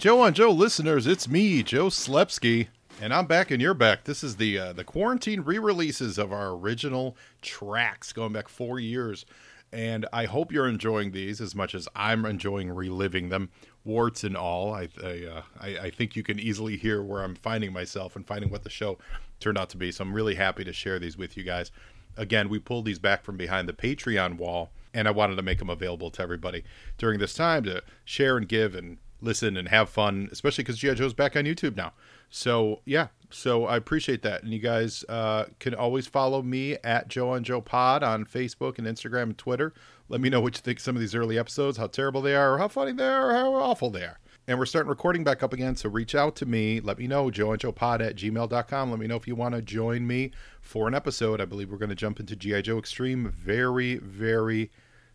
Joe on Joe listeners, it's me, Joe Slepsky, and I'm back and you're back. This is the uh, the quarantine re-releases of our original tracks going back four years, and I hope you're enjoying these as much as I'm enjoying reliving them, warts and all. I I, uh, I I think you can easily hear where I'm finding myself and finding what the show turned out to be. So I'm really happy to share these with you guys. Again, we pulled these back from behind the Patreon wall, and I wanted to make them available to everybody during this time to share and give and listen and have fun, especially because G.I. Joe's back on YouTube now. So, yeah, so I appreciate that. And you guys uh, can always follow me at Joe on Joe Pod on Facebook and Instagram and Twitter. Let me know what you think some of these early episodes, how terrible they are, or how funny they are, or how awful they are. And we're starting recording back up again, so reach out to me. Let me know, Joe and Joe Pod at gmail.com. Let me know if you want to join me for an episode. I believe we're going to jump into G.I. Joe Extreme very, very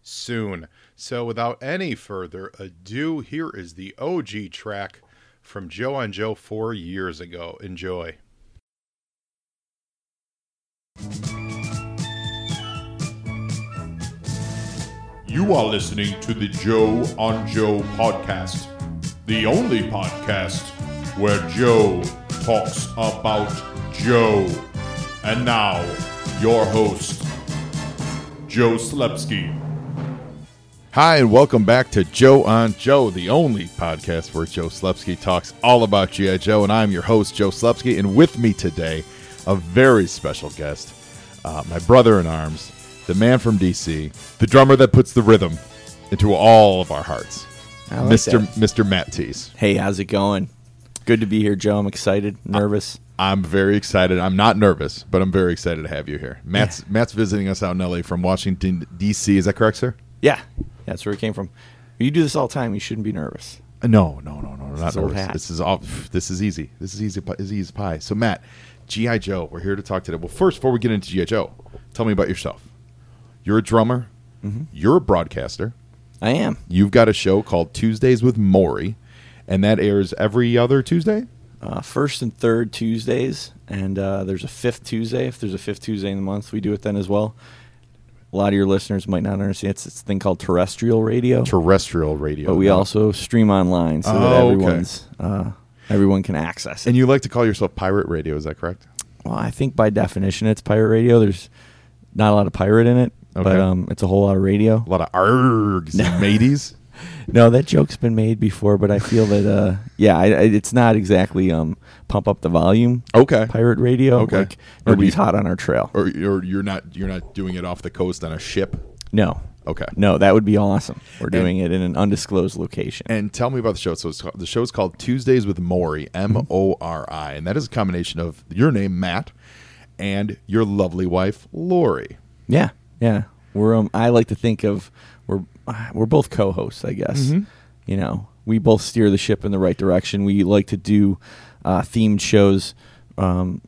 soon. So, without any further ado, here is the OG track from Joe on Joe four years ago. Enjoy. You are listening to the Joe on Joe podcast, the only podcast where Joe talks about Joe. And now, your host, Joe Slepsky. Hi, and welcome back to Joe on Joe, the only podcast where Joe Slepsky talks all about G.I. Joe. And I'm your host, Joe Slepsky. And with me today, a very special guest, uh, my brother in arms, the man from D.C., the drummer that puts the rhythm into all of our hearts, like Mr. that. Mr. Matt Teese. Hey, how's it going? Good to be here, Joe. I'm excited, nervous. I'm very excited. I'm not nervous, but I'm very excited to have you here. Matt's Matt's visiting us out in LA from Washington D.C. Is that correct, sir? yeah, that's where it came from. You do this all the time. You shouldn't be nervous. Uh, No, no, no, no, not is old nervous. hat. This is all. This is easy. This is easy. pi- Is easy as pie. So Matt, GI Joe, we're here to talk today. Well, first, before we get into GI Joe, tell me about yourself. You're a drummer. Mm-hmm. You're a broadcaster. I am. You've got a show called Tuesdays with Mori, and that airs every other Tuesday. Uh, first and third Tuesdays, and uh, there's a fifth Tuesday. If there's a fifth Tuesday in the month, we do it then as well. A lot of your listeners might not understand. It's this thing called terrestrial radio, Terrestrial radio. but we also stream online so that Oh, okay. everyone's uh, everyone can access it. And you like to call yourself pirate radio? Is that correct? Well, I think by definition it's pirate radio. There's not a lot of pirate in it, but um, it's a whole lot of radio. A lot of args and mateys. No, that joke's been made before, but I feel that uh, yeah, I, I, it's not exactly um, pump up the volume Okay. pirate radio. Okay. like, Or nobody's you- hot on our trail. Or, or you're not you're not doing it off the coast on a ship. No, Okay. no, that would be awesome. We're doing it in an undisclosed location. And tell me about the show. So it's, the is called Tuesdays with Mori. M O R I, and that is a combination of your name Matt and your lovely wife Lori. yeah, yeah. We're um, I like to think of we're we're both co-hosts, I guess. Mm-hmm. You know, we both steer the ship in the right direction. We like to do uh, themed shows, um,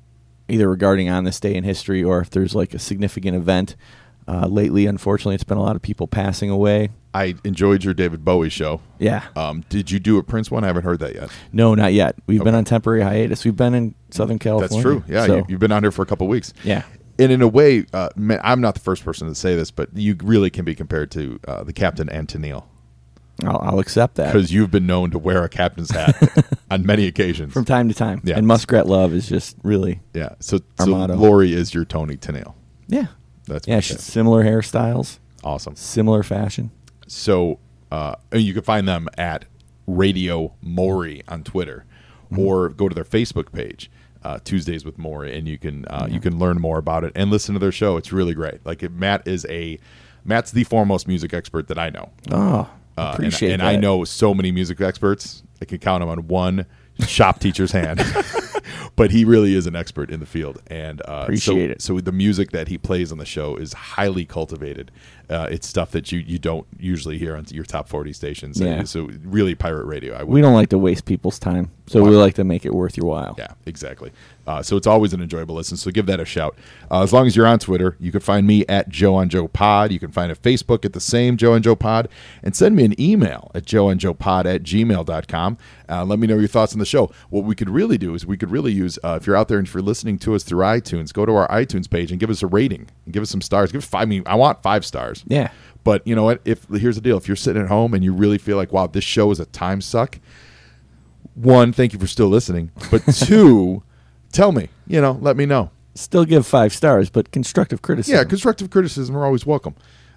either regarding on this day in history or if there's like a significant event. Uh, lately, unfortunately, it's been a lot of people passing away. I enjoyed your David Bowie show. Yeah. Um, did you do a Prince one? I haven't heard that yet. No, not yet. We've been on temporary hiatus. We've been in Southern California. That's true. Yeah, so- you, you've been on here for a couple weeks. yeah. And in a way, uh, I'm not the first person to say this, but you really can be compared to uh, the Captain and Tennille I'll, I'll accept that because you've been known to wear a captain's hat on many occasions. from time to time. Yeah. And Muskrat Love is just really, yeah. So, so motto. Lori is your Toni Tennille. yeah, That's yeah. Similar hairstyles, awesome. similar fashion. So uh, you can find them at Radio Mori on Twitter, or go to their Facebook page, uh, Tuesdays with Mori, and you can uh, you can learn more about it and listen to their show. It's really great. Like Matt is a Matt's the foremost music expert that I know. Oh, Uh, and- appreciate and, that. I know so many music experts. I can count them on one shop teacher's hand. but he really is an expert in the field, and uh, Appreciate so, it. So the music that he plays on the show is highly cultivated. Uh, it's stuff that you, you don't usually hear on your top forty stations. Yeah. So really, pirate radio. We don't like to waste people's time, so we like to make it worth your while. yeah, exactly. Uh, so it's always an enjoyable listen. So give that a shout. Uh, as long as you're on Twitter, you can find me at Joe on Joe Pod. You can find a Facebook at the same Joe and Joe Pod. And send me an email at joeandjoepod at gmail.com. Uh, let me know your thoughts on the show. What we could really do is we could really use uh, if you're out there and if you're listening to us through iTunes, go to our iTunes page and give us a rating and give us some stars. Give five. I mean, I want five stars. Yeah. But you know what? If here's the deal: if you're sitting at home and you really feel like, wow, this show is a time suck. One, thank you for still listening. But two, tell me. You know, let me know. Still give five stars, but constructive criticism. Yeah, constructive criticism are always welcome.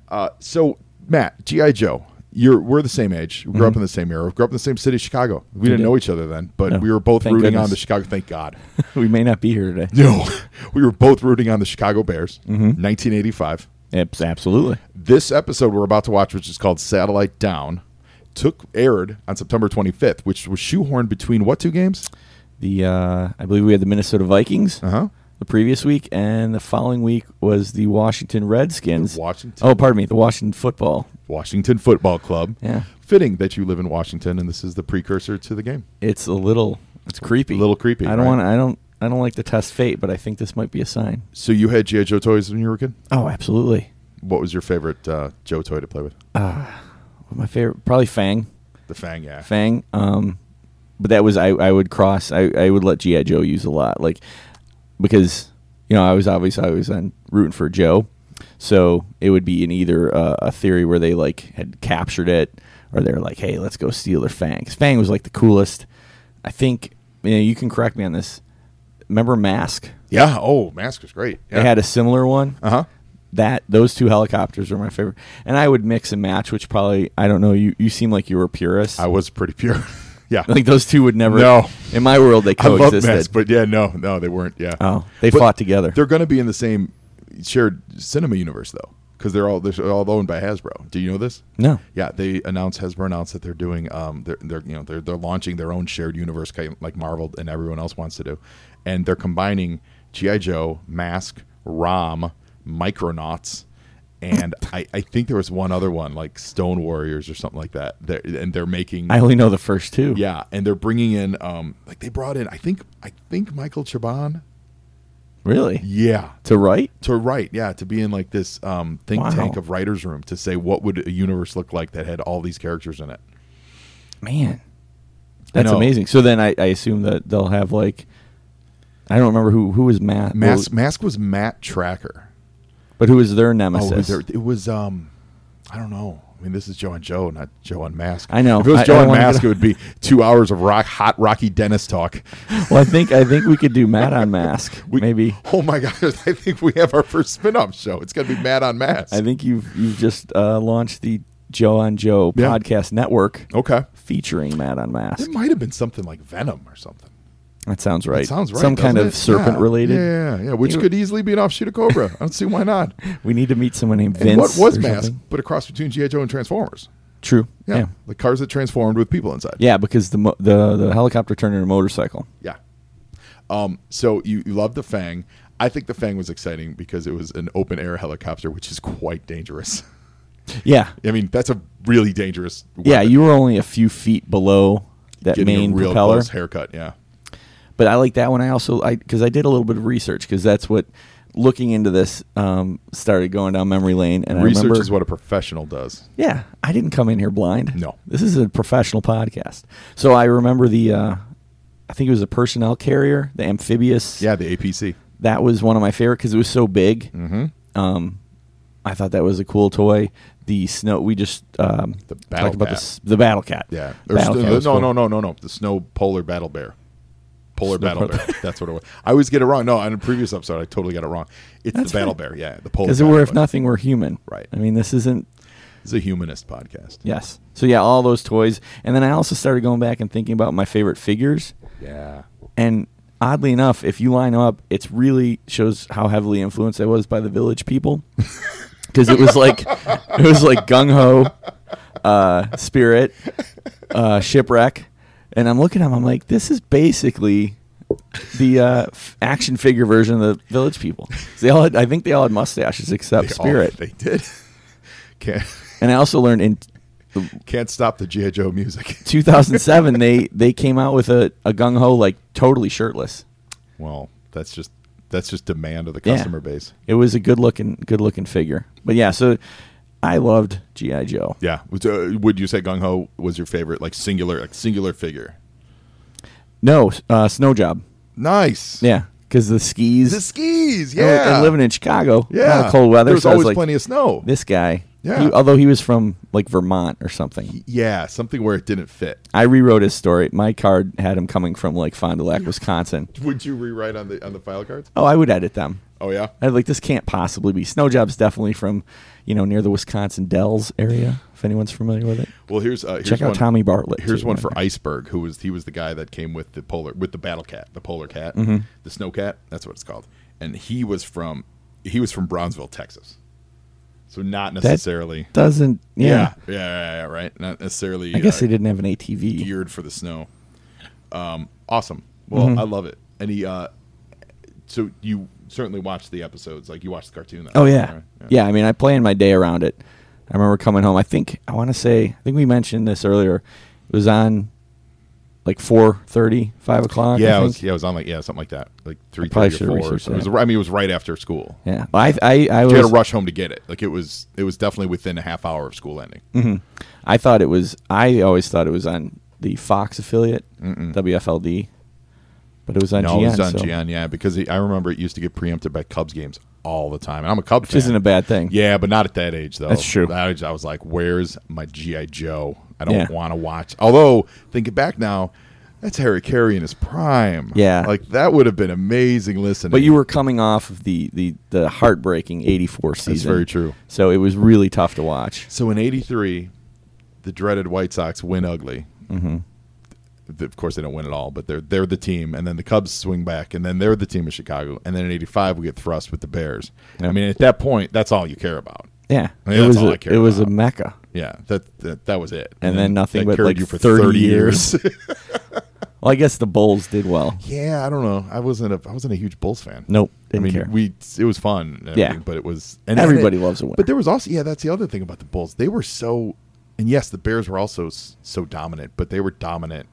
Uh, so, Matt, GI Joe, you're we're the same age. We grew up in the same era. We grew up in the same city, Chicago. We didn't did. know each other then, but No. we were both Thank rooting on the Chicago. Thank God. we may not be here today. No, we were both rooting on the Chicago Bears. 1985. Abs- Absolutely. This episode we're about to watch, which is called Satellite Down, took aired on September 25th, which was shoehorned between what two games? The uh, I believe we had the Minnesota Vikings Uh huh. the previous week, and the following week was the Washington Redskins. Washington- Oh, pardon me, the Washington Football. Washington Football Club. Yeah, Fitting that you live in Washington, and this is the precursor to the game. it's a little, it's creepy. A little creepy, I don't right? want. I don't. I don't like to test fate, but I think this might be a sign. So you had GI Joe toys when you were a kid. Oh, absolutely. What was your favorite uh, Joe toy to play with? My favorite, probably Fang. The Fang, yeah. Fang. Um, but that was I. I would cross. I, I would let GI Joe use a lot, like because you know I was obviously I was on rooting for Joe, so it would be in either uh, a theory where they like had captured it, or they're like, hey, let's go steal their Fang because Fang was like the coolest. I think you, know, you can correct me on this. Remember Mask? Yeah. Oh, Mask was great. Yeah. They had a similar one. Uh huh. That those two helicopters were my favorite, and I would mix and match, which probably I don't know. You you seem like you were a purist. I was pretty pure. yeah. Like those two would never. No. In my world, they I love coexisted. But yeah, no, no, they weren't. Yeah. oh, they But fought together. They're going to be in the same shared cinema universe though, because they're all they're all owned by Hasbro. Do you know this? No. Yeah, they announced Hasbro announced that they're doing um they're they're you know they're they're launching their own shared universe like Marvel and everyone else wants to do, and they're combining GI Joe, Mask, Rom, Micronauts. And I, I think there was one other one like Stone Warriors or something like that. They're, and they're making I only know the first two. yeah, and they're bringing in um like they brought in I think I think Michael Chabon. Really? Yeah, To write? to write yeah to be in like this um, think Wow. tank of writers room to say what would a universe look like that had all these characters in it Man, that's amazing. So then I, I assume that they'll have like, I don't remember who who was Matt, mask mask was Matt Trakker but who was their oh nemesis? it was, there- it was um i don't know i mean this is joe and joe not joe and mask I know. if it was I- joe I and mask it would be two hours of rock hot rocky dennis talk well, I think I think we could do Matt on Mask. We- Maybe. oh my god i think we have our first spin-off show it's gonna be matt on mask I think you've you've just uh, launched the Joe on Joe Yeah. podcast network okay featuring Matt on Mask. it might have been something like venom or something That sounds right. That sounds right. Some kind of it? serpent Yeah. related. Yeah, yeah, yeah. Which You- could easily be an offshoot of Cobra. I don't see why not. We need to meet someone named And Vince. what was Mask something. but a cross between GI Joe and Transformers? True. Yeah. yeah. the cars that transformed with people inside. Yeah, because the mo- the the helicopter turned into a motorcycle. Yeah. Um. So you you love the Fang. I think the Fang was exciting because it was an open air helicopter, which is quite dangerous. Yeah, I mean, that's a really dangerous. yeah. You were only a few feet below that getting main a real propeller, close haircut. Yeah. But I like that one. I also I because I did a little bit of research because that's what looking into this um, started going down memory lane. And I Research remember, is what a professional does. yeah, I didn't come in here blind. No. this is a professional podcast. So I remember the uh, I think it was a personnel carrier, the amphibious. Yeah, the APC. that was one of my favorite because it was so big. Mm-hmm. Um, I thought that was a cool toy. The snow, we just um, The Battle talked about Cat. the, the battle cat. Yeah. Battle st- cat no, cool. no, no, no, no. The snow polar battle bear. Polar Snow battle bear. That's what it was. I always get it wrong. No, on a previous episode, I totally got it wrong. It's That's the battle fine. bear. Yeah, the polar. Because battle we're if nothing, we're human. Right. I mean, this isn't. It's a humanist podcast. Yes. So yeah, all those toys, and then I also started going back and thinking about my favorite figures. Yeah. And oddly enough, if you line up, it's really shows how heavily influenced I was by the Village People. Because it was like it was like gung ho, uh, Spirit, uh, Shipwreck, and I'm looking at them. I'm like, this is basically the uh, f- action figure version of the Village People. They all, had, I think, they all had mustaches except They all- Spirit. they did. Can't and I also learned in can't stop the GI Joe music. 2007 they they came out with a, a gung ho like totally shirtless. well, that's just that's just demand of the Yeah. customer base. It was a good looking good looking figure. But yeah, so I loved GI Joe. Yeah. Would, uh, would you say Gung Ho was your favorite, like singular, like singular figure? No, uh, Snow Job. Nice. Yeah, because the skis. The skis. Yeah. and living in Chicago. yeah. of cold weather. There's so always like, plenty of snow. This guy. Yeah. he- although he was from like Vermont or something. yeah, something where it didn't fit. I rewrote his story. My card had him coming from like Fond du Lac, Wisconsin. Would you rewrite on the on the file cards? Oh, I would edit them. Oh yeah. I like this can't possibly be. Snow Job's definitely from, you know, near the Wisconsin Dells area. If anyone's familiar with it, Well, here's uh, here's check out one- Tommy Bartlett. Here's too, one right for there. Iceberg, who was he was the guy that came with the polar with the battle cat, the polar cat, Mm-hmm. the snow cat. That's what it's called. And he was from he was from Brownsville, Texas. So not necessarily. Doesn't yeah. yeah, yeah, yeah, yeah, right. Not necessarily. I guess uh, they didn't have an ATV. geared for the snow. Um, awesome. Well, Mm-hmm. I love it. And he, uh, so you certainly watched the episodes, like you watched the cartoon. That Oh yeah. right? yeah, I mean, I planned my day around it. I remember coming home. I think I want to say. I think we mentioned this earlier. It was on like 4.30, 5 o'clock. Yeah, I it was, yeah, it was on like yeah, something like that, like three probably or four. researched So it was. I mean, it was right after school. Yeah, Well, I I I You had to rush home to get it. Like it was, it was definitely within a half hour of school ending. Mm-hmm. I thought it was. I always thought it was on the Fox affiliate, WFLD, but it was on no, GN. it was on so, GN, yeah, because it, I remember it used to get preempted by Cubs games all the time, and I'm a Cubs which fan. isn't a bad thing. Yeah, but not at that age though. That's true. That age, I was like, "Where's my GI Joe?" I don't Yeah. want to watch. Although thinking back now, that's Harry Caray in his prime. Yeah. like that would have been amazing listening. But you were coming off of the the the heartbreaking '84 season. That's very true. So it was really tough to watch. so in '83, the dreaded White Sox win ugly. Mm-hmm. Of course, they don't win at all, but they're they're the team, and then the Cubs swing back, and then they're the team of Chicago, and then in '85 we get thrust with the Bears. I mean, at that point, that's all you care about. Yeah, I mean, it that's was all a, I care it was a mecca. Yeah, that that, that was it. And then nothing but, like, you for 30 30 years. years. Well, I guess the Bulls did well. Yeah, I don't know. I wasn't a I wasn't a huge Bulls fan. Nope, I didn't mean, care. we it was fun. Yeah. but it was and Everybody and it- loves a winner. But there was also yeah, that's the other thing about the Bulls. They were so, and yes, the Bears were also so dominant, but they were dominant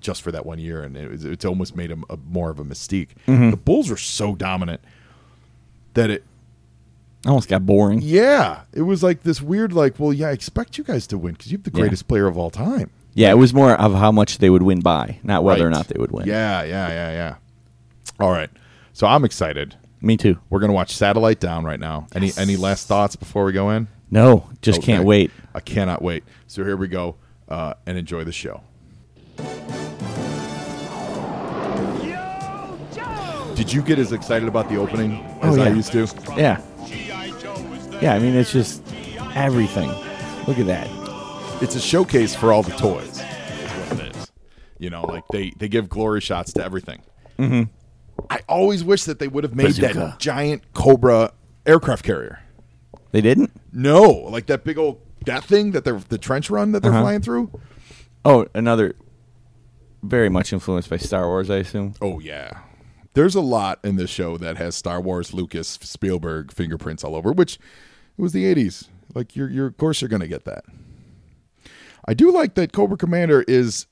just for that one year, and it was, it's almost made him a, more of a mystique. Mm-hmm. The Bulls were so dominant that it Almost got boring. yeah, it was like this weird like well yeah, I expect you guys to win because you have the Yeah. greatest player of all time. Yeah, it was more of how much they would win by, not whether or not they would win. Yeah, yeah, yeah, yeah. All right, so I'm excited. me too. We're gonna watch Satellite Down right now. Any any last thoughts before we go in? No, just Okay. can't wait. I cannot wait. So here we go, uh, and enjoy the show. Did you get as excited about the opening as Oh, I used to? Yeah, yeah. I mean, it's just everything. Look at that. It's a showcase for all the toys. Is what it is. You know, like they they give glory shots to everything. Mm-hmm. I always wish that they would have made Bazooka. that giant Cobra aircraft carrier. They didn't. No, like that big old that thing that they're the trench run that they're Uh-huh. flying through. Oh, another. Very much influenced by Star Wars, I assume. Oh yeah. There's a lot in this show that has Star Wars, Lucas, Spielberg fingerprints all over, which it was the 80s. Like you're you're of course you're going to get that. I do like that Cobra Commander is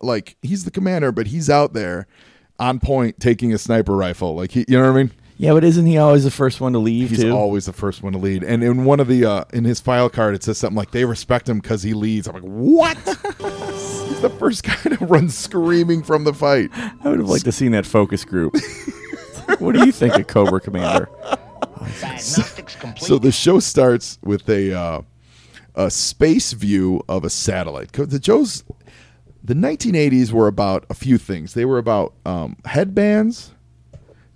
like he's the commander but he's out there on point taking a sniper rifle. Like he, you know what I mean? Yeah, but isn't he always the first one to leave He's too? always the first one to lead. And in one of the uh, in his file card, it says something like they respect him because he leads. I'm like, what? He's the first guy to run screaming from the fight. I would have liked to seen that focus group. what do you think of Cobra Commander? Diagnostics complete. So the show starts with a uh, a space view of a satellite. 'Cause The Joes, the 1980s were about a few things. They were about um, headbands.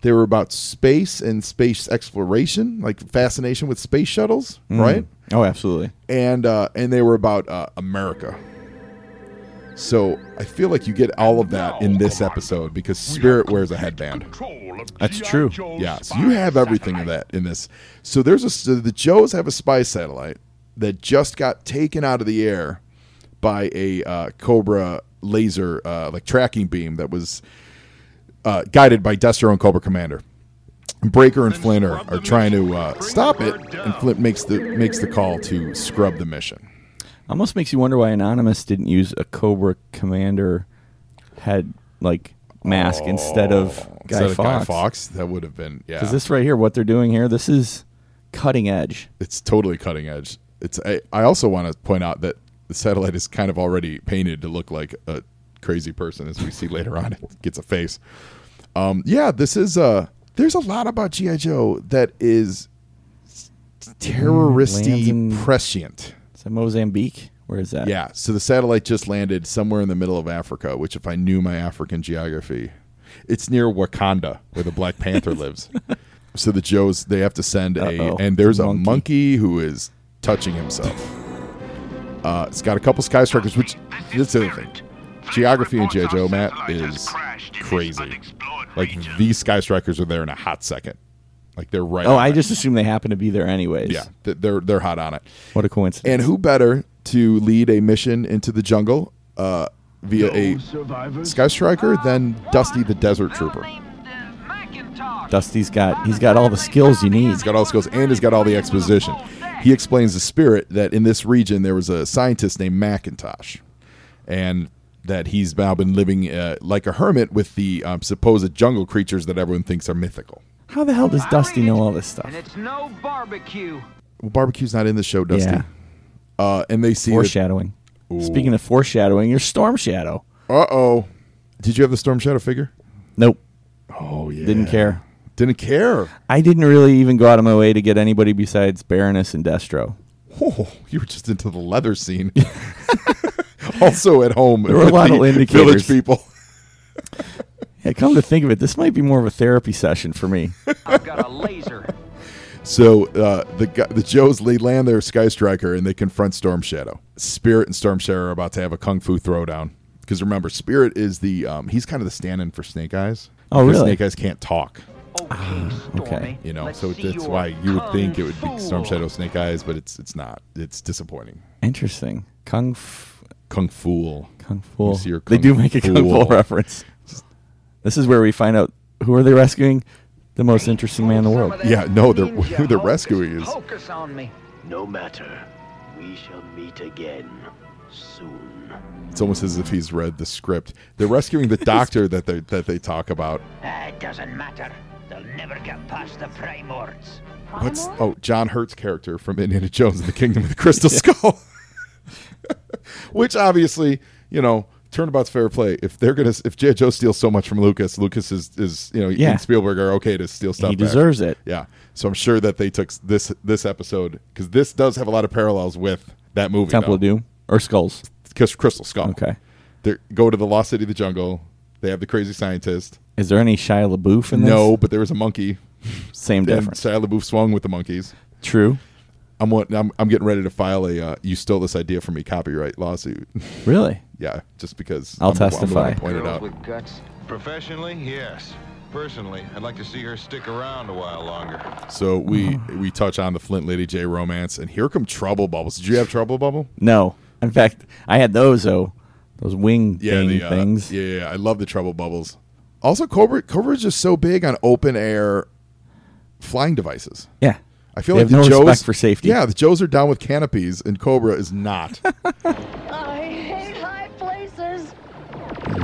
They were about space and space exploration, like fascination with space shuttles, right? Oh, absolutely. and uh, and they were about uh, America. So I feel like you get all of that in this episode because Spirit wears a headband. That's true. Yeah, so you have everything of that in this. So there's a so the Joes have a spy satellite that just got taken out of the air by a uh, Cobra laser uh, like tracking beam that was uh, guided by Destro and Cobra Commander. Breaker and Flint are, are trying to uh, stop it, and Flint makes the makes the call to scrub the mission. Almost makes you wonder why Anonymous didn't use a Cobra Commander head like mask instead of Guy Instead of Guy Fawkes, that would have been yeah. Because this right here, what they're doing here, this is cutting edge. it's totally cutting edge. It's I, I also want to point out that the satellite is kind of already painted to look like a crazy person, as we see later on. It gets a face. Um, yeah, this is uh there's a lot about GI Joe that is terroristy lands in- prescient. Is that Mozambique? Where is that? Yeah, so the satellite just landed somewhere in the middle of Africa, which if I knew my African geography, it's near Wakanda where the Black Panther lives. So the Joes they have to send Uh-oh. a and there's a Monkey. monkey who is touching himself. Uh, it's got a couple sky strikers, which that's the other thing. Geography in G.I. Joe, Matt, is crazy. Like these sky strikers are there in a hot second. Like they're right. Oh, on I it. just assume they happen to be there anyways. yeah, they're they're hot on it. What a coincidence. And who better to lead a mission into the jungle uh, via a Sky Striker than Dusty the Desert Trooper? Dusty's got he's got all the skills you need. He's got all the skills and he's got all the exposition. He explains the spirit that in this region there was a scientist named Macintosh, and that he's now been living uh, like a hermit with the um, supposed jungle creatures that everyone thinks are mythical. How the hell does Dusty know all this stuff? And it's no barbecue. Well, barbecue's not in the show, Dusty. Yeah. Uh, and they see. Foreshadowing. Speaking of foreshadowing, you're Storm Shadow. Uh oh. Did you have the Storm Shadow figure? Nope. Oh yeah. Didn't care. Didn't care. I didn't really even go out of my way to get anybody besides Baroness and Destro. Oh, you were just into the leather scene. also at home, There were a lot the of indicators. Village people. Yeah, come to think of it, this might be more of a therapy session for me. I've got a laser. So uh, the the Joes they land their Sky Striker and they confront Storm Shadow. Spirit and Storm Shadow are about to have a kung fu throwdown because remember, Spirit is the um, he's kind of the stand-in for Snake Eyes. Oh, really? Snake Eyes can't talk. Okay, Stormy. okay. You know, Let's so that's why you would think it would be Storm. Shadow Snake Eyes, but it's it's not. It's disappointing. Interesting. Kung F- Kung Fool. Kung Fu. see your They do make a Kung Fu. Fu reference. This is where we find out who are they rescuing? The most interesting man in the world. Yeah, no, they're- who they're rescuing is- Pocus on me. No matter. We shall meet again soon. It's almost as if he's read the script. They're rescuing the doctor that they that they talk about. Ah, It doesn't matter. They'll never get past the Primords. What's oh John Hurt's character from Indiana Jones and the Kingdom of the Crystal Skull, which obviously you know turnabout's fair play. If they're gonna if J. Joe steals so much from Lucas, Lucas is is you know Yeah. and Spielberg are okay to steal stuff. He back. deserves it. Yeah, so I'm sure that they took this this episode because this does have a lot of parallels with that movie. Temple of. Doom or Skulls. Crystal Skull. Okay. They go to the lost city of the jungle. They have the crazy scientist. Is there any Shia LaBeouf in this? No, but there was a monkey. Same difference. Shia LaBeouf swung with the monkeys. True. I'm, I'm I'm getting ready to file a uh, "you stole this idea from me" copyright lawsuit. Really? yeah, just because I'll I'm the- I'm the one testify. who pointed Girls out. with guts. Professionally, yes. Personally, I'd like to see her stick around a while longer. So we we touch on the Flint Lady Jaye romance, and here come trouble bubbles. Did you have trouble bubble? No. In fact, I had those though. Those wing Yeah, thing the uh, things. Yeah, yeah, yeah, I love the trouble bubbles. Also, Cobra Cobra is just so big on open air flying devices. Yeah. I feel They like have the no Joes, respect for safety. Yeah, the Joes are down with canopies, and Cobra is not.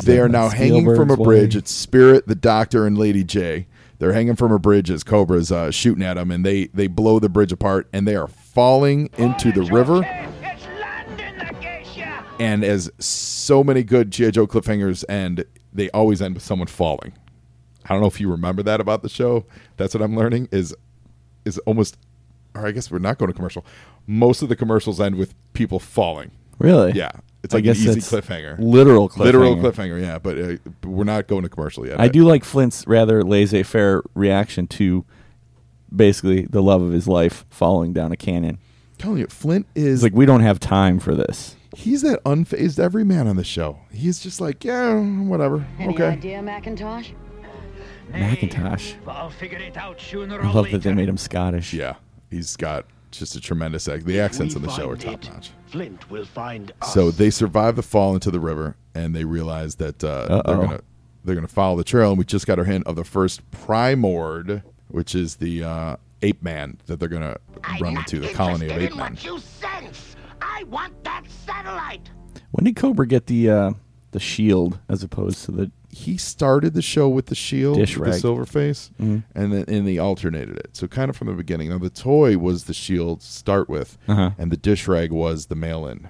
They are now hanging from a bridge. It's Spirit, the Doctor, and Lady Jaye. They're hanging from a bridge as Cobra's uh, shooting at them, and they they blow the bridge apart, and they are falling into the river. It's landing, Acacia! And as so many good GI Joe cliffhangers end, they always end with someone falling. I don't know if you remember that about the show. That's what I'm learning is is almost, or I guess we're not going to commercial. Most of the commercials end with people falling. Really? Yeah, it's like an easy that's cliffhanger. Literal cliffhanger. Literal cliffhanger, yeah. But uh, we're not going to commercial yet. I do like Flint's rather laissez-faire reaction to basically the love of his life falling down a canyon. telling you, Flint is It's like we don't have time for this. he's that unfazed everyman on the show. He's just like, yeah, whatever, Any okay. idea, Macintosh? Macintosh. But I'll figure it out sooner I love later. that they made him Scottish. Yeah, he's got just a tremendous act. The accents on the show are top notch. Flint will find us. So they survive the fall into the river, and they realize that uh, they're gonna they're gonna follow the trail. And we just got our hint of the first Primord, which is the uh, ape man that they're gonna I'm run into the colony of interested ape in men. what you sense. I want that satellite. When did Cobra get the uh, the shield as opposed to the? He started the show with the shield, Dish with the silver face, Mhm. and then and he alternated it. So kind of from the beginning. Now the toy was the shield to start with, Uh-huh. and the dish rag was the mail-in.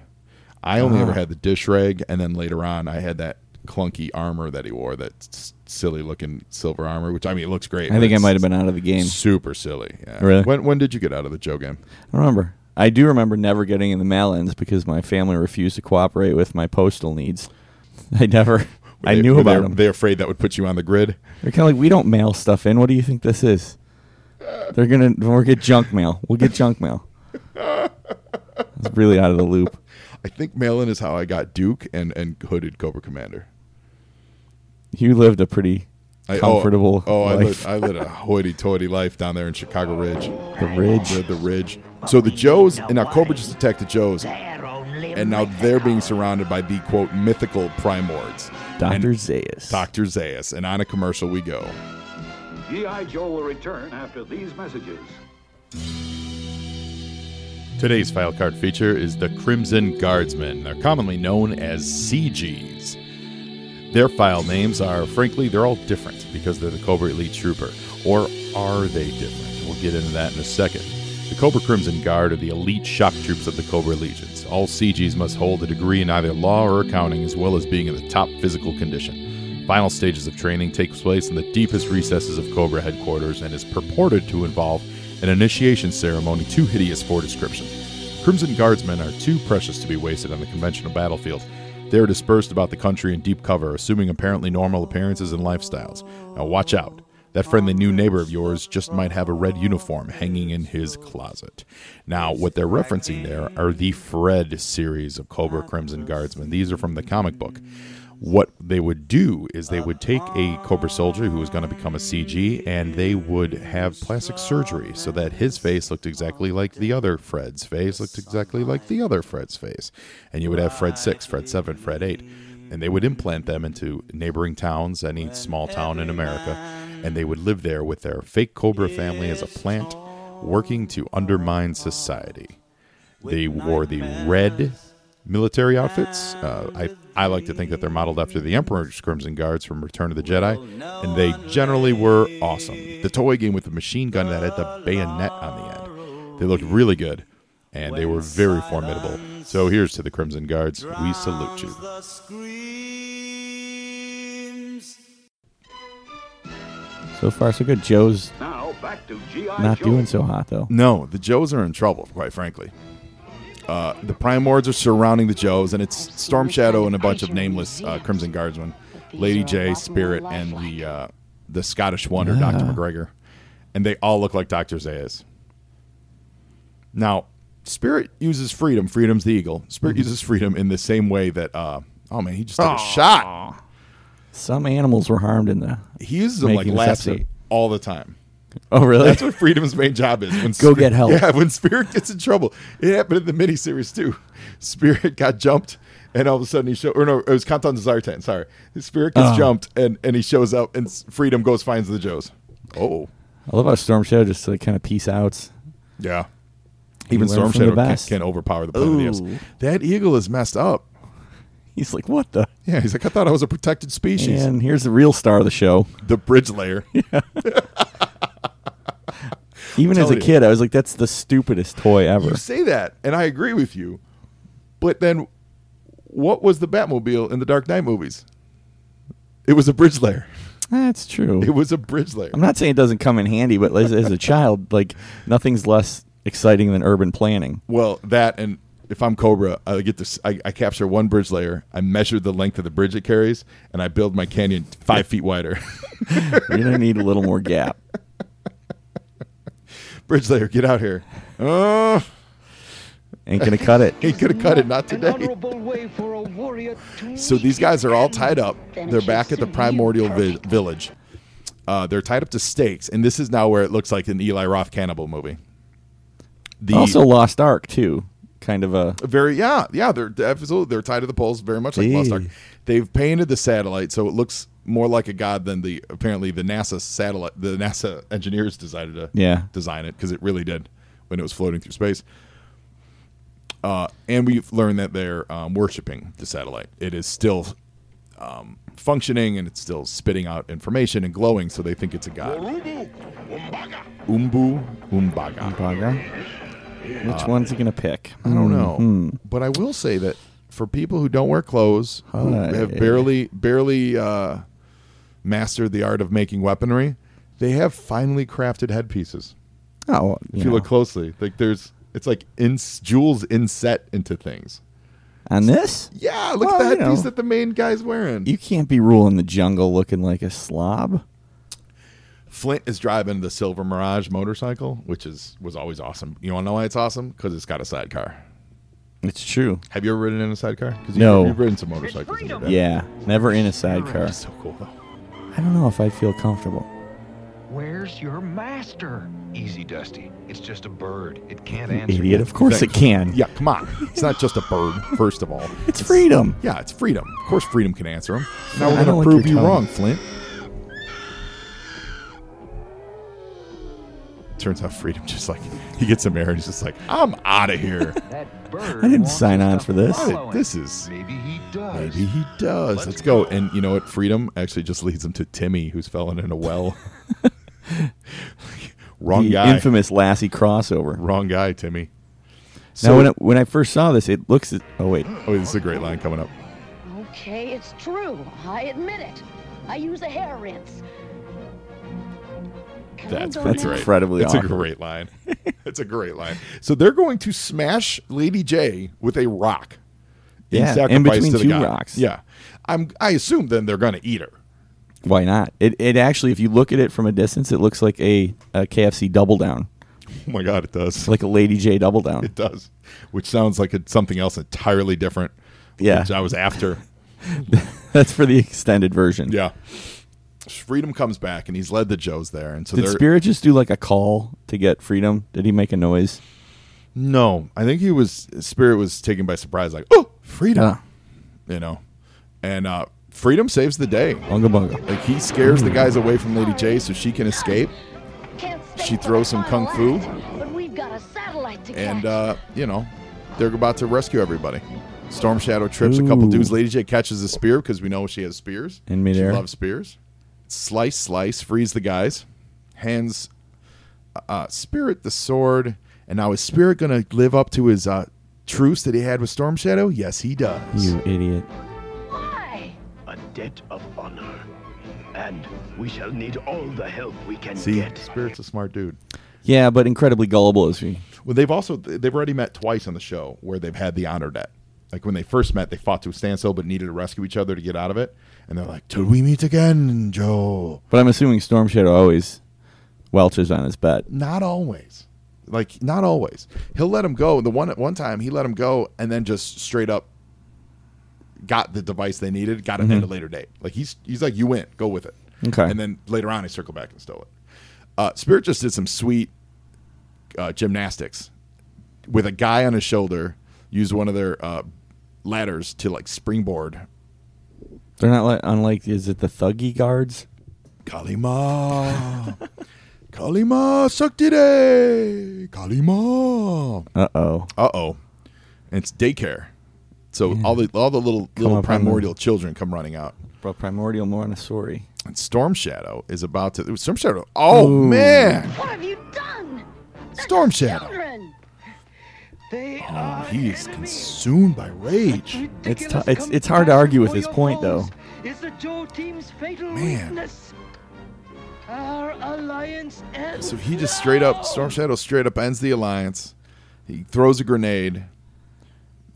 I only ever Ah. had the dish rag, and then later on I had that clunky armor that he wore, that s- silly looking silver armor, which I mean, it looks great. I think I might have been out of the game. super silly. Yeah. Really? When when did you get out of the Joe game? I don't remember. I do remember never getting in the mail-ins because my family refused to cooperate with my postal needs. I never. I They- knew about them. They're afraid that would put you on the grid. They're kind of like, we don't mail stuff in. What do you think this is? They're gonna we'll get junk mail. We'll get junk mail. It's really out of the loop. I think mail-in is how I got Duke and and hooded Cobra Commander. You lived a pretty I, oh, comfortable Oh, I lived, I lived a hoity-toity life down there in Chicago Ridge. the ridge. The, the Ridge. So the Joes, and now Cobra just attacked the Joes, and now they're being surrounded by the quote mythical Primords. Dr. And Zaius. Dr. Zaius, and on a commercial we go. G.I. Joe will return after these messages. Today's file card feature is the Crimson Guardsmen. They're commonly known as CGs. Their file names are, frankly, they're all different because they're the Cobra Elite Trooper. Or are they different? We'll get into that in a second. The Cobra Crimson Guard are the elite shock troops of the Cobra Legions. All CGs must hold a degree in either law or accounting, as well as being in the top physical condition. Final stages of training takes place in the deepest recesses of Cobra headquarters and is purported to involve an initiation ceremony too hideous for description. Crimson Guardsmen are too precious to be wasted on the conventional battlefield. They are dispersed about the country in deep cover, assuming apparently normal appearances and lifestyles. Now, watch out. That friendly new neighbor of yours just might have a red uniform hanging in his closet. Now, what they're referencing there are the Fred series of Cobra Crimson Guardsmen. These are from the comic book what they would do is they would take a Cobra soldier who was going to become a CG and they would have plastic surgery so that his face looked exactly like the other Fred's face, looked exactly like the other Fred's face. And you would have Fred 6, Fred 7, Fred 8. And they would implant them into neighboring towns, any small town in America, and they would live there with their fake Cobra family as a plant, working to undermine society. They wore the red military outfits. Uh, I I like to think that they're modeled after the Emperor's Crimson Guards from Return of the Jedi, and they generally were awesome. The toy game with the machine gun that had the bayonet on the end, they looked really good, and they were very formidable. So here's to the Crimson Guards. We salute you. So far, so good. Joe's Now back to G.I. not Joe. doing so hot though. No, the Joes are in trouble, quite frankly. Uh, the Primords are surrounding the Joes, and it's Storm Shadow and a bunch of nameless uh, Crimson Guardsmen, Lady Jaye, Spirit, and the uh, the Scottish Wonder, Doctor McGregor, and they all look like Doctor Zaius. Now, Spirit uses freedom. Freedom's the eagle. Spirit uses freedom in the same way that. Uh, oh man, he just took a shot. Some animals were harmed in the. He uses them like Making this Lassie all the time. Oh really? That's what Freedom's main job is. When Go get help. Yeah, when Spirit gets in trouble. It happened in the miniseries too. Spirit got jumped, and all of a sudden he showed. Or no, it was Countdown to Zartan. Sorry, Spirit gets Oh. jumped, and and he shows up, and s- Freedom goes finds the Joes. Oh, I love how Storm Shadow just like kind of peace outs. yeah. Even learn Storm from the Shadow can, best. can overpower the Planet of the Apes. Ooh. That eagle is messed up. He's like, what the? Yeah, he's like, I thought I was a protected species. And here's the real star of the show. The bridge layer. Even as a you. kid, I was like, that's the stupidest toy ever. You say that, and I agree with you. But then, what was the Batmobile in the Dark Knight movies? It was a bridge layer. That's true. It was a bridge layer. I'm not saying it doesn't come in handy, but as, as a child, like nothing's less exciting than urban planning. Well, that and if I'm Cobra, I get this. I, I capture one bridge layer. I measure the length of the bridge it carries, and I build my canyon five feet wider. You're gonna need a little more gap. bridge layer, get out here. Oh, Ain't gonna cut it. Ain't gonna cut it. Not An today. honorable way for a warrior to So these guys are all tied up. They're back at the primordial vi- village. Uh, they're tied up to stakes, and this is now where it looks like an Eli Roth cannibal movie. The also, Lost Ark too. Kind of a very yeah yeah they're absolutely they're tied to the poles very much like Lost Ark. They've painted the satellite so it looks more like a god than the apparently the NASA satellite the NASA engineers decided to Yeah. design it because it really did when it was floating through space. Uh, and we've learned that they're um, worshiping the satellite. It is still um, functioning and it's still spitting out information and glowing, so they think it's a god. Umbu Umbaga. Which one's he gonna pick? I don't know, Hmm. but I will say that for people who don't wear clothes, who Hi. have barely barely uh, mastered the art of making weaponry, they have finely crafted headpieces. Oh, If you look closely, like there's, it's like in jewels inset into things. on this, Yeah, look Well, at the you headpiece know. that the main guy's wearing. you can't be ruling the jungle looking like a slob. Flint is driving the Silver Mirage motorcycle, which is was always awesome. You want to know why it's awesome? Because it's got a sidecar. It's true. Have you ever ridden in a sidecar? Because No. you've ridden some motorcycles. in your day. Yeah, never in a sidecar. It's so cool though. I don't know if I'd feel comfortable. Where's your master? Easy, Dusty. It's just a bird. It can't You answer. idiot. Of course it can. Yeah, come on. It's not just a bird. First of all, It's freedom. Yeah, it's freedom. Of course, freedom can answer him. Now I we're don't gonna like prove your you tone. wrong, Flint. Turns out freedom just like he gets some air and he's just like, I'm out of here. I didn't sign on for this. What? follow him. This is Maybe he does. maybe he does. Let's, Let's go. go. And you know what? Freedom actually just leads him to Timmy, who's fallen in a well. Wrong the guy. infamous Lassie crossover. Wrong guy, Timmy. now, when, it, when I first saw this, it looks. At, oh wait, oh, this is a great line coming up. Okay, it's true. I admit it. I use a hair rinse. Can I That's go That's now? great. incredibly It's a great line. it's a great line. So they're going to smash Lady Jaye with a rock. Yeah, in sacrifice between to the two god. rocks. Yeah, I'm. I assume then they're going to eat her. why not? It it actually, if you look at it from a distance, it looks like a, a KFC double down, Oh my god, it does. Like a Lady Jaye double down. it does, which sounds like it's something else entirely different. Yeah. which I was after. That's for the extended version. Yeah. Freedom comes back and he's led the Joes there, and so Did Spirit just do like a call to get freedom? Did he make a noise? no. I think he was Spirit was taken by surprise, like oh freedom, you know, and uh, Freedom saves the day. Bunga bunga. Like he scares the guys away from Lady Jaye so she can escape. She throws some kung fu. final act, But we've got a satellite to and uh, you know they're about to rescue everybody. Storm Shadow trips a couple dudes. Lady Jaye catches a spear because we know she has spears. In midair. She loves spears. Slice, slice, freeze the guys. Hands uh, Spirit the sword. And now is Spirit going to live up to his uh, truce that he had with Storm Shadow? Yes, he does. You idiot. Why? A debt of honor. And we shall need all the help we can See, get. Spirit's a smart dude. Yeah, but incredibly gullible as we. Well, they've also they've already met twice on the show where they've had the honor debt. Like when they first met, they fought to a standstill but needed to rescue each other to get out of it. And they're like, "Till we meet again, Joe." But I'm assuming Storm Shadow always welches on his bet. Not always. Like not always. He'll let him go. The one at one time he let him go and then just straight up got the device they needed, got it at a later date. Like he's he's like, "You win, go with it." Okay. And then later on, he circled back and stole it. Uh, Spirit just did some sweet uh, gymnastics with a guy on his shoulder. Used one of their uh, ladders to like springboard. They're not like unlike is it the Thuggy guards? Kalima, Kalima, Saktire, Kalima. Uh oh. Uh oh, it's daycare. So all the all the little little up on primordial children come running out. Bro, primordial Montessori. And Storm Shadow is about to. Storm Shadow. Oh man, What have you done? Storm Shadow. Children. They Oh, he is consumed by rage. It's Ridiculous tou- it's- it's hard to argue with his point, though. Is the Joe team's fatal Man. Our alliance ends. So he just straight up, Storm Shadow straight up ends the alliance. He throws a grenade.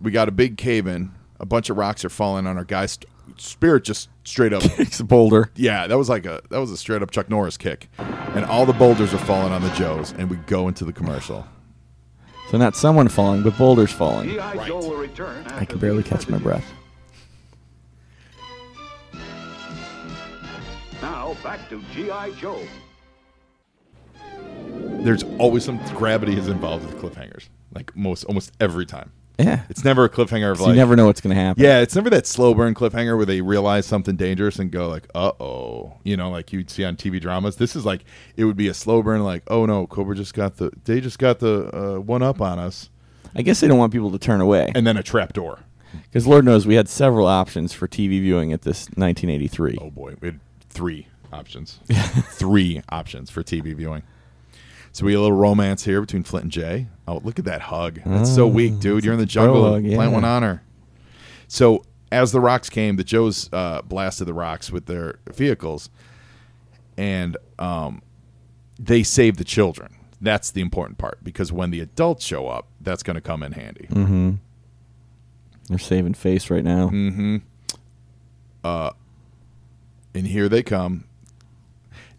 We got a big cave in. A bunch of rocks are falling on our guys. Spirit just straight up. It's a boulder. yeah, that was like a that was a straight up Chuck Norris kick. And all the boulders are falling on the Joes, and we go into the commercial. So not someone falling, but boulders falling. G.I. Joe will return. I can barely catch my breath. Now back to G.I. Joe. There's always some gravity is involved with cliffhangers, like most almost every time. Yeah. It's never a cliffhanger of like you never know what's going to happen. Yeah, it's never that slow burn cliffhanger where they realize something dangerous and go like, "Uh oh," you know, like you'd see on TV dramas. This is like it would be a slow burn, like, "Oh no, Cobra just got the they just got the uh, one up on us," I guess they don't want people to turn away. and then a trap door. Because Lord knows we had several options for TV viewing at this 1983. Oh boy, we had three options, three options for TV viewing. So we had a little romance here between Flint and Jaye. Oh, look at that hug. That's so Oh, weak, dude. You're in the jungle. hug, Plant one on her. So as the rocks came, the Joes uh, blasted the rocks with their vehicles, and um, they saved the children. That's the important part because when the adults show up, that's going to come in handy. Mm-hmm. They're saving face right now. Mm-hmm. Uh, and here they come.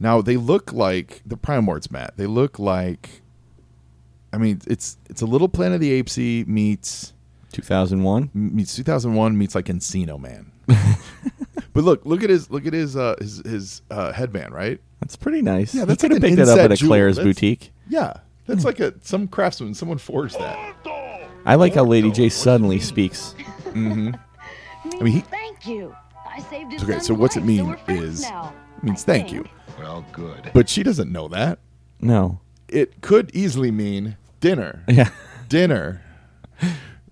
Now they look like the Primords, Matt. They look like. I mean, it's it's a little Planet of the Apesy meets 2001 meets 2001 meets like Encino Man. but look, look at his look at his uh, his his uh, headband, right? That's pretty nice. Yeah, He that's could like have picked that up at a jewel. Claire's That's- boutique. Yeah, that's like a some craftsman, someone forged that. I like how Lady Jaye suddenly speaks. Mm-hmm. I mean, he, Thank you. I saved his okay. So what's it mean? we're Is now. it means thank you, Well, good. but she doesn't know that. No. It could easily mean dinner. Yeah. dinner.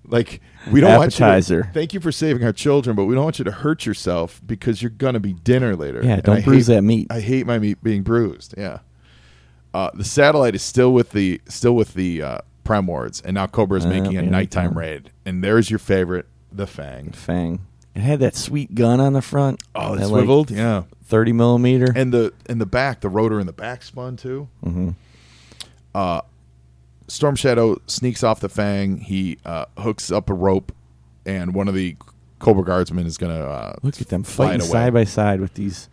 Like we don't want you. To, thank you for saving our children, but we don't want you to hurt yourself because you're gonna be dinner later. Yeah, And don't I bruise hate- that meat. I hate my meat being bruised. Yeah. Uh, the satellite is still with the still with the uh, Primords, and now Cobra is Uh, making a nighttime yeah. raid. And there's your favorite, the Fang. Fang. It had that sweet gun on the front. Oh, That, it's like, swiveled. Yeah, 30 millimeter. and the in the back, the rotor in the back spun too. hmm uh, Storm Shadow sneaks off the Fang. He uh, hooks up a rope, and one of the Cobra Guardsmen is going to uh, Look at them fighting away. side by side with these.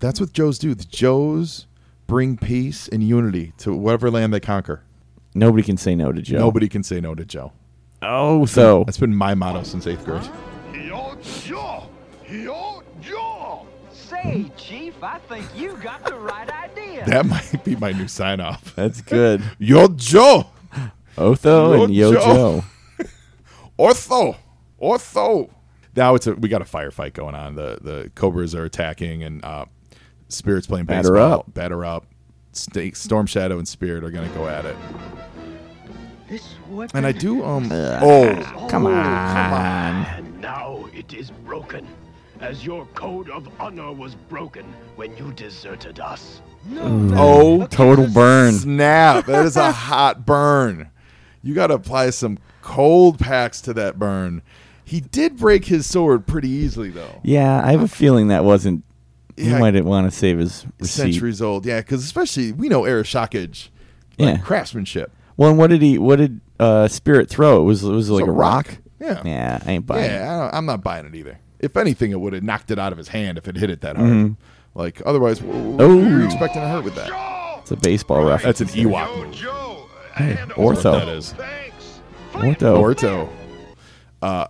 That's what Joes do. The Joes bring peace and unity to whatever land they conquer. Nobody can say no to Joe. Nobody can say no to Joe. Oh, so That's been my motto since eighth grade. Say, Chief, I think you got the right idea. That might be my new sign off. that's good. Yo, Joe! Otho and Yo, Yo Joe. Joe. Ortho, Ortho. Now it's a we got a firefight going on. The the Cobras are attacking, and uh, Spirit's playing Batter baseball. up. Batter up. Sta- Storm Shadow and Spirit are going to go at it. This weapon And I do um Ugh. oh Come on. And now it is broken, as your code of honor was broken when you deserted us. oh Total burn. snap! That is a hot burn. You got to apply some cold packs to that burn. He did break his sword pretty easily though. Yeah, I have a feeling that wasn't. He Yeah. might want to save his receipt. Centuries old, yeah, because especially we know Arashikage, like Yeah. craftsmanship. Well, and what did he? What did uh, Spirit throw? It was it was like a a rock. rock. Yeah. Yeah, I ain't buying. it. Yeah, I don't, I'm not buying it either. If anything, it would have knocked it out of his hand if it hit it that hard. Mhm. Like otherwise, what Oh. were you expecting to hurt with that? It's a baseball reference. That's an Ewok move. Hey, That's what ortho. that is. Ortho. Orto. Uh,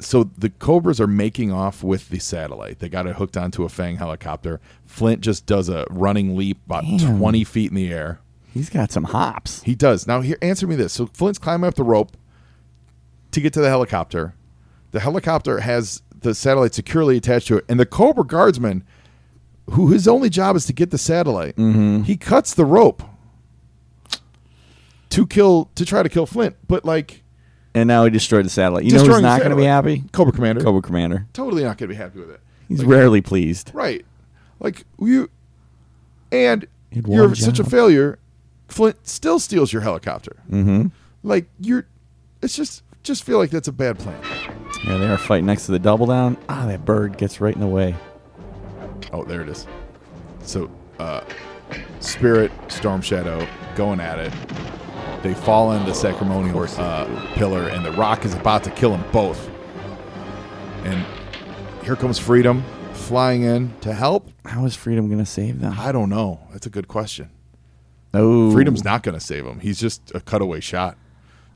so the Cobras are making off with the satellite. They got it hooked onto a Fang helicopter. Flint just does a running leap about Damn. 20 feet in the air. He's got some hops. He does. Now, here, answer me this. So Flint's climbing up the rope to get to the helicopter. The helicopter has the satellite securely attached to it, and the Cobra Guardsman, who his only job is to get the satellite, Mm-hmm. he cuts the rope to kill to try to kill Flint. But like And now he destroyed the satellite. You know who's not going to be happy? Cobra Commander, Cobra Commander. totally not going to be happy with it. He's Like, rarely pleased. right. Like you, and you're one such a failure. Flint still steals your helicopter. Mm-hmm. Like you're, it's just just feel like that's a bad plan. Yeah, they are fighting next to the double down. Ah, that bird gets right in the way. Oh, there it is. So, uh, Spirit, Storm Shadow going at it. They fall in the ceremonial uh, pillar, and the rock is about to kill them both. And here comes Freedom flying in to help. How is Freedom going to save them? I don't know. That's a good question. Oh, Freedom's not going to save him. He's just a cutaway shot.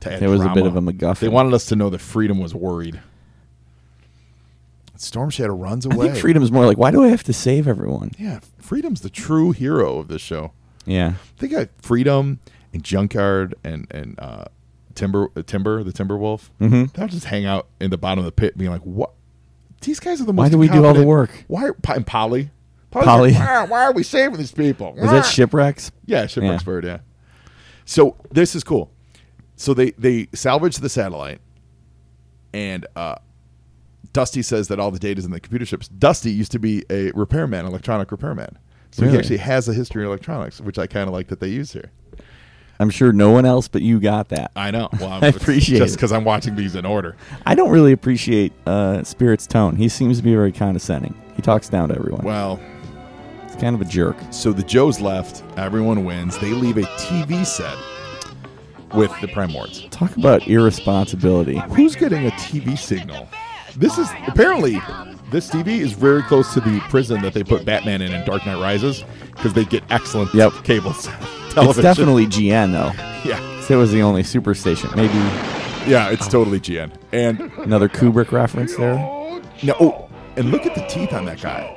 To add There was a bit of a MacGuffin. They wanted us to know that Freedom was worried. Storm Shadow runs away. I think Freedom's more like, why do I have to save everyone? Yeah, Freedom's the true hero of this show. Yeah. They got Freedom and Junkyard and and uh, Timber uh, Timber the Timberwolf. Mhm. They'll just hang out in the bottom of the pit, being like, "What? These guys are the most. Why do we do all the work? Why? And Polly. Polly. why, why are we saving these people? Is that Shipwrecks? Yeah, Shipwreck's Yeah. bird. Yeah. So this is cool. So they they salvage the satellite, and uh, Dusty says that all the data's in the computer chips. Dusty used to be a repairman, electronic repairman. So he actually has a history in electronics, which I kind of like that they use here. I'm sure no one else but you got that. I know. Well, I appreciate just because I'm watching these in order. I don't really appreciate uh, Spirit's tone. He seems to be very condescending. He talks down to everyone. Well, He's kind of a jerk. so the Joes left. Everyone wins. They leave a TV set with the Primords. Talk about irresponsibility. Who's getting a TV signal? This is apparently this TV is very close to the prison that they put Batman in in Dark Knight Rises because they get excellent Yep. cable s- It's definitely GN though. yeah, It was the only superstation. Maybe yeah, it's totally GN. And another Kubrick reference there. no, oh, and look at the teeth on that guy.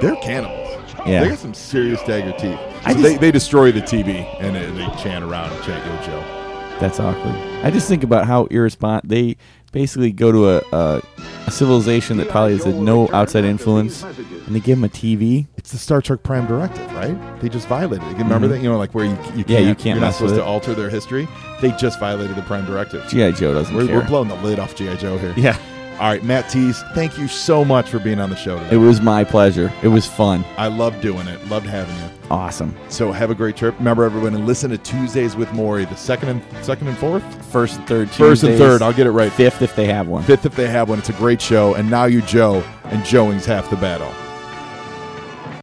They're cannibals. Yeah. they got some serious dagger teeth. So just- they, they destroy the TV and they, they chant around and chant Yo Joe. That's awkward. I just think about how irresponsible They basically go to a, a, a civilization that probably has no outside influence, and they give them a TV. It's the Star Trek Prime Directive, right? They just violated it. Remember Mhm. that? You know, like where you, you can't, Yeah, you can't you're not mess with supposed to it. alter their history. They just violated the Prime Directive. GI Joe doesn't We're, care. we're blowing the lid off GI Joe here. yeah, All right, Matt Tees, thank you so much for being on the show today. it was my pleasure. It was fun. I loved doing it. Loved having you. Awesome. So have a great trip. Remember, everyone, and listen to Tuesdays with Mori, the second and second and fourth, First and third. first and third. I'll get it right. Fifth if they have one. Fifth if they have one. It's a great show. And now you, Joe, and Joey's half the battle.